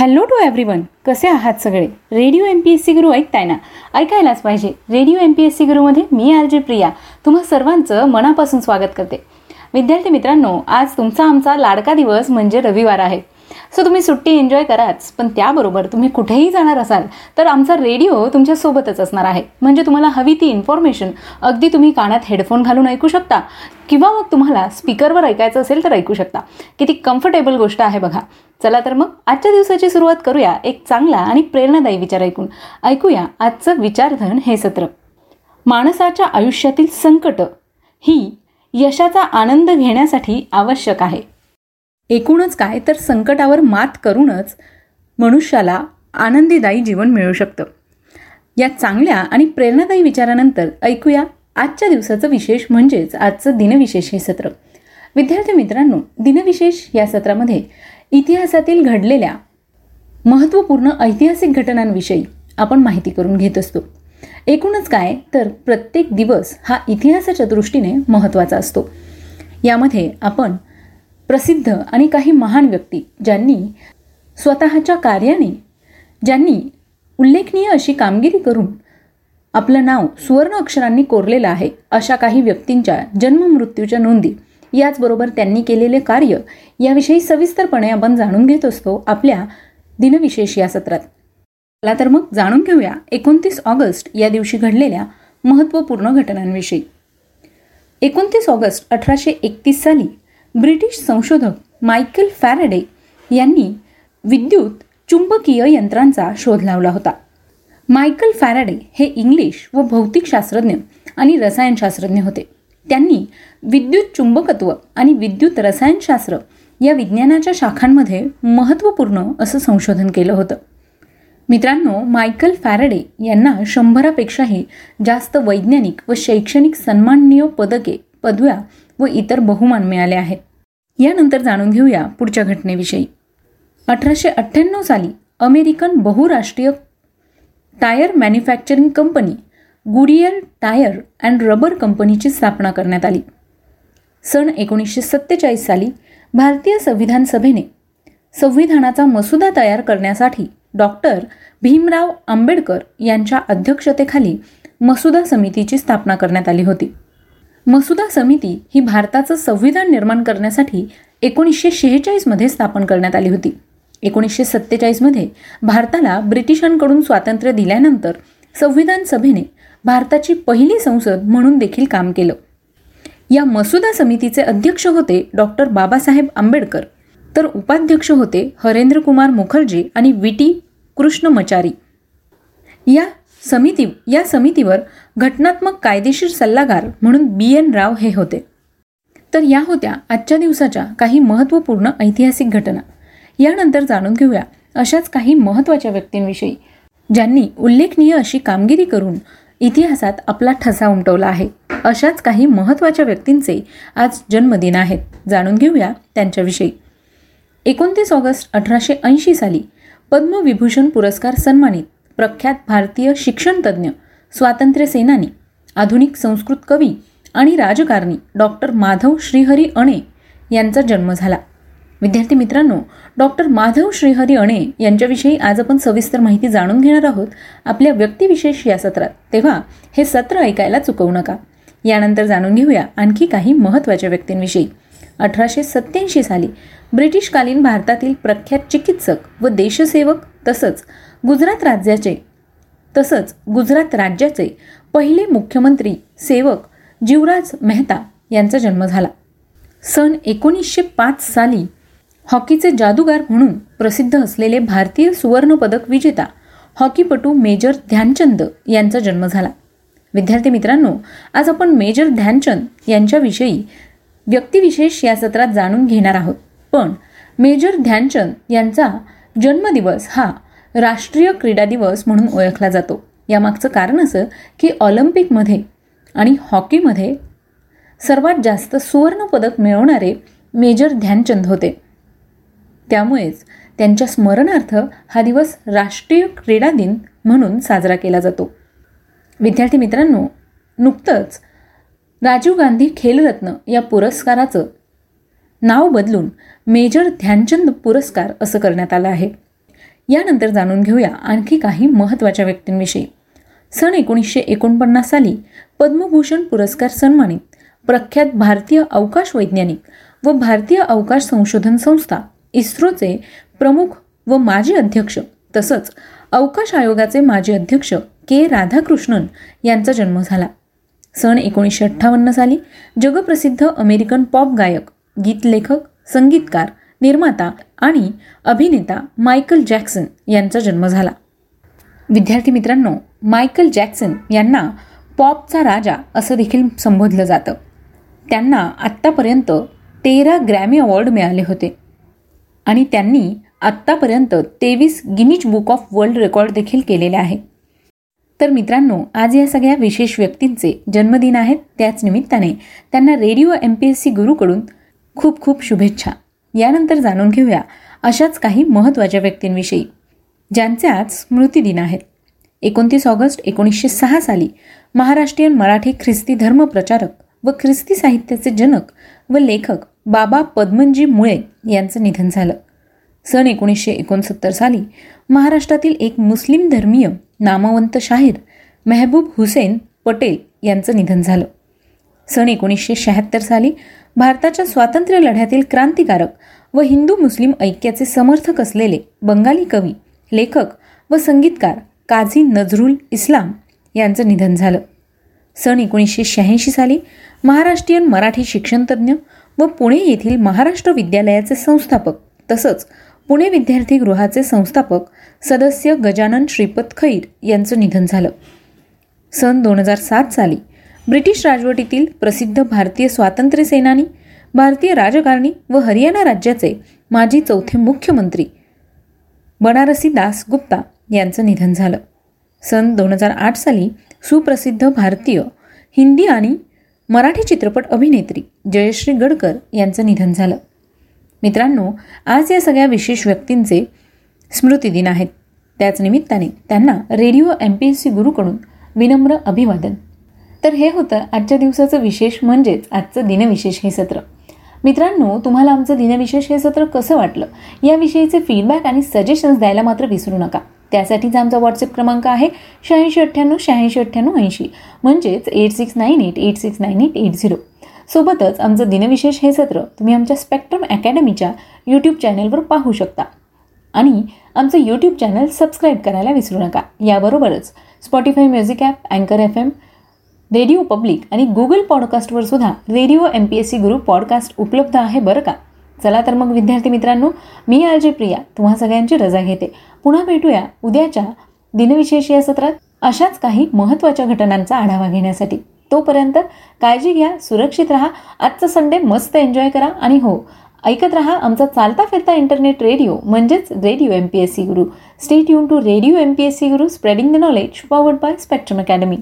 Hello to everyone कसे आहात सगळे? Radio M P S C guru ऐकताय ना ऐकायलाच पाहिजे. Radio M P S C गुरुमध्ये मी आर जे प्रिया. तुम्हा सर्वांचं मनापासून स्वागत करते. विद्यार्थी मित्रांनो आज तुमचा आमचा लाडका दिवस म्हणजे रविवार आहे. सो तुम्ही सुट्टी एन्जॉय कराच पण त्याबरोबर तुम्ही कुठेही जाणार असाल तर आमचा रेडिओ तुमच्यासोबतच असणार आहे. म्हणजे तुम्हाला हवी ती इन्फॉर्मेशन अगदी तुम्ही कानात हेडफोन घालून ऐकू शकता किंवा मग तुम्हाला स्पीकरवर ऐकायचं असेल तर ऐकू शकता. किती कम्फर्टेबल गोष्ट आहे बघा. चला तर मग आजच्या दिवसाची सुरुवात करूया एक चांगला आणि प्रेरणादायी विचार ऐकून. ऐकूया आजचं विचारधन हे सत्र. माणसाच्या आयुष्यातील संकट ही यशाचा आनंद घेण्यासाठी आवश्यक आहे. एकूणच काय तर संकटावर मात करूनच मनुष्याला आनंदीदायी जीवन मिळू शकतं. या चांगल्या आणि प्रेरणादायी विचारानंतर ऐकूया आजच्या दिवसाचं विशेष म्हणजेच आजचं दिनविशेष हे सत्र. विद्यार्थी मित्रांनो दिनविशेष या सत्रामध्ये इतिहासातील घडलेल्या महत्त्वपूर्ण ऐतिहासिक घटनांविषयी आपण माहिती करून घेत असतो. एकूणच काय तर प्रत्येक दिवस हा इतिहासाच्या दृष्टीने महत्त्वाचा असतो. यामध्ये आपण प्रसिद्ध आणि काही महान व्यक्ती ज्यांनी स्वतःच्या कार्याने ज्यांनी उल्लेखनीय अशी कामगिरी करून आपलं नाव सुवर्ण अक्षरांनी कोरलेलं आहे अशा काही व्यक्तींच्या जन्म मृत्यूच्या नोंदी याचबरोबर त्यांनी केलेले कार्य याविषयी सविस्तरपणे आपण जाणून घेत असतो आपल्या दिनविशेष या सत्रात. चला तर मग जाणून घेऊया एकोणतीस ऑगस्ट या दिवशी घडलेल्या महत्त्वपूर्ण घटनांविषयी. एकोणतीस ऑगस्ट अठराशे एकतीस साली ब्रिटिश संशोधक मायकेल फॅरेडे यांनी विद्युत चुंबकीय यंत्रांचा शोध लावला होता. मायकल फॅराडे हे इंग्लिश व भौतिकशास्त्रज्ञ आणि रसायनशास्त्रज्ञ होते. त्यांनी विद्युत चुंबकत्व आणि विद्युत रसायनशास्त्र या विज्ञानाच्या शाखांमध्ये महत्त्वपूर्ण असं संशोधन केलं होतं. मित्रांनो मायकल फॅराडे यांना शंभरापेक्षाही जास्त वैज्ञानिक व शैक्षणिक सन्माननीय पदके पदव्या व इतर बहुमान मिळाले आहेत. यानंतर जाणून घेऊया पुढच्या घटनेविषयी. अठराशे अठ्ठ्याण्णव साली अमेरिकन बहुराष्ट्रीय tyre manufacturing company Goodyear tyre and rubber कंपनीची स्थापना करण्यात आली. सन एकोणीसशे सत्तेचाळीस साली भारतीय संविधान सभेने संविधानाचा मसुदा तयार करण्यासाठी डॉक्टर भीमराव आंबेडकर यांच्या अध्यक्षतेखाली मसुदा समितीची स्थापना करण्यात आली होती. मसुदा समिती ही भारताचं संविधान निर्माण करण्यासाठी एकोणीसशे शेहेचाळीसमध्ये स्थापन करण्यात आली होती. एकोणीसशे सत्तेचाळीसमध्ये भारताला ब्रिटिशांकडून स्वातंत्र्य दिल्यानंतर संविधान सभेने भारताची पहिली संसद म्हणून देखील काम केलं. या मसुदा समितीचे अध्यक्ष होते डॉक्टर बाबासाहेब आंबेडकर तर उपाध्यक्ष होते हरेंद्र कुमार मुखर्जी आणि विटी कृष्णमचारी. या समिती या समितीवर घटनात्मक कायदेशीर सल्लागार म्हणून बी एन राव हे होते. तर या होत्या आजच्या दिवसाच्या काही महत्त्वपूर्ण ऐतिहासिक घटना. यानंतर जाणून घेऊया अशाच काही महत्त्वाच्या व्यक्तींविषयी ज्यांनी उल्लेखनीय अशी कामगिरी करून इतिहासात आपला ठसा उमटवला आहे. अशाच काही महत्त्वाच्या व्यक्तींचे आज जन्मदिन आहेत जाणून घेऊया त्यांच्याविषयी. एकोणतीस ऑगस्ट अठराशे ऐंशी साली पद्मविभूषण पुरस्कार सन्मानित प्रख्यात भारतीय शिक्षणतज्ज्ञ स्वातंत्र्य सेनानी आधुनिक संस्कृत कवी आणि राजकारणी डॉक्टर माधव श्रीहरी अणे यांचा जन्म झाला. विद्यार्थी मित्रांनो डॉक्टर माधव श्रीहरी अणे यांच्याविषयी आज आपण सविस्तर माहिती जाणून घेणार आहोत आपल्या व्यक्तिविशेष या सत्रात. तेव्हा हे सत्र ऐकायला चुकवू नका. यानंतर जाणून घेऊया आणखी काही महत्त्वाच्या व्यक्तींविषयी. अठराशे सत्याऐंशी साली ब्रिटिशकालीन भारतातील प्रख्यात चिकित्सक व देशसेवक तसंच गुजरात राज्याचे तसंच गुजरात राज्याचे पहिले मुख्यमंत्री सेवक जीवराज मेहता यांचा जन्म झाला. सन एकोणीसशे पाच साली हॉकीचे जादूगार म्हणून प्रसिद्ध असलेले भारतीय सुवर्णपदक विजेता हॉकीपटू मेजर ध्यानचंद यांचा जन्म झाला. विद्यार्थी मित्रांनो आज आपण मेजर ध्यानचंद यांच्याविषयी व्यक्तिविशेष या सत्रात जाणून घेणार आहोत. पण मेजर ध्यानचंद यांचा जन्मदिवस हा राष्ट्रीय क्रीडा दिवस म्हणून ओळखला जातो. यामागचं कारण असं की ऑलिम्पिकमध्ये आणि हॉकीमध्ये सर्वात जास्त सुवर्णपदक मिळवणारे मेजर ध्यानचंद होते. त्यामुळेच त्यांच्या स्मरणार्थ हा दिवस राष्ट्रीय क्रीडा दिन म्हणून साजरा केला जातो. विद्यार्थी मित्रांनो नुकतंच राजीव गांधी खेलरत्न या पुरस्काराचं नाव बदलून मेजर ध्यानचंद पुरस्कार असं करण्यात आलं आहे. यानंतर जाणून घेऊया आणखी काही महत्त्वाच्या व्यक्तींविषयी. सन एकोणीसशे एकोणपन्नास साली पद्मभूषण पुरस्कार सन्मानित प्रख्यात भारतीय अवकाश वैज्ञानिक व भारतीय अवकाश संशोधन संस्था इस्रोचे प्रमुख व माजी अध्यक्ष तसंच अवकाश आयोगाचे माजी अध्यक्ष के राधाकृष्णन यांचा जन्म झाला. सन एकोणीसशे अठ्ठावन्न साली जगप्रसिद्ध अमेरिकन पॉप गायक गीतलेखक संगीतकार निर्माता आणि अभिनेता मायकल जॅक्सन यांचा जन्म झाला. विद्यार्थी मित्रांनो मायकल जॅक्सन यांना पॉपचा राजा असं देखील संबोधलं जातं. त्यांना आत्तापर्यंत तेरा ग्रॅमी अवॉर्ड मिळाले होते. आणि त्यांनी आत्तापर्यंत तेवीस Guinness book of world record देखील केलेले आहे. तर मित्रांनो आज या सगळ्या विशेष व्यक्तींचे जन्मदिन आहेत त्याच निमित्ताने त्यांना radio M P S C गुरुकडून खूप खूप शुभेच्छा. यानंतर जाणून घेऊया अशाच काही महत्त्वाच्या व्यक्तींविषयी ज्यांचे आज स्मृतिदिन आहेत. एकोणतीस ऑगस्ट एकोणीसशे सहा साली महाराष्ट्रीयन मराठी ख्रिस्ती धर्मप्रचारक व ख्रिस्ती साहित्याचे जनक व लेखक बाबा पद्मनजी मुळे यांचं निधन झालं. सन एकोणीसशे एकोणसत्तर साली महाराष्ट्रातील एक मुस्लिम धर्मीय नामवंत शाहीर मेहबूब हुसेन पटेल यांचं निधन झालं. सन एकोणीसशे शहात्तर साली भारताच्या स्वातंत्र्य लढ्यातील क्रांतिकारक व हिंदू मुस्लिम ऐक्याचे समर्थक असलेले बंगाली कवी लेखक व संगीतकार काझी नजरुल इस्लाम यांचं निधन झालं. सन एकोणीसशे शहाऐंशी साली महाराष्ट्रीयन मराठी शिक्षणतज्ज्ञ व पुणे येथील महाराष्ट्र विद्यालयाचे संस्थापक तसंच पुणे विद्यार्थी गृहाचे संस्थापक सदस्य गजानन श्रीपत खैर यांचं निधन झालं. सन दोन हजार सात साली ब्रिटिश राजवटीतील प्रसिद्ध भारतीय स्वातंत्र्य सेनानी भारतीय राजकारणी व हरियाणा राज्याचे माजी चौथे मुख्यमंत्री बनारसी दास गुप्ता यांचं निधन झालं. सन दोन हजार आठ साली सुप्रसिद्ध भारतीय हिंदी आणि मराठी चित्रपट अभिनेत्री जयश्री गडकर यांचं निधन झालं. मित्रांनो आज या सगळ्या विशेष व्यक्तींचे स्मृतिदिन आहेत. त्याच निमित्ताने त्यांना radio M P S C गुरुकडून विनम्र अभिवादन. तर हे होतं आजच्या दिवसाचं विशेष म्हणजेच आजचं दिनविशेष हे सत्र. मित्रांनो तुम्हाला आमचं दिनविशेष हे सत्र कसं वाटलं? याविषयीचे फीडबॅक आणि सजेशन्स द्यायला मात्र विसरू नका. त्यासाठीचा आमचा व्हॉट्सअप क्रमांक आहे शहाऐंशी अठ्ठ्याण्णव शहाऐंशी अठ्ठ्याण्णव ऐंशी. म्हणजेच eight six nine eight eight six nine eight eight zero सोबतच आमचं दिनविशेष हे सत्र तुम्ही आमच्या स्पेक्ट्रम अकॅडमीच्या यूट्यूब चॅनेलवर पाहू शकता. आणि आमचं यूट्यूब चॅनल सबस्क्राईब करायला विसरू नका. याबरोबरच स्पॉटीफाय म्युझिक ॲप अँकर एफ एम रेडिओ पब्लिक आणि गुगल पॉडकास्टवर सुद्धा radio M P S C guru podcast उपलब्ध आहे बरं का? चला तर मग विद्यार्थी मित्रांनो मी आरजे प्रिया तुम्हा सगळ्यांची रजा घेते. पुन्हा भेटूया उद्याच्या दिनविशेष या सत्रात अशाच काही महत्त्वाच्या घटनांचा आढावा घेण्यासाठी. तोपर्यंत काळजी घ्या सुरक्षित राहा आजचा संडे मस्त एन्जॉय करा आणि हो ऐकत रहा आमचा चालता फिरता इंटरनेट रेडिओ म्हणजेच radio M P S C guru. Stay युन to radio M P S C guru spreading the knowledge powered by Spectrum academy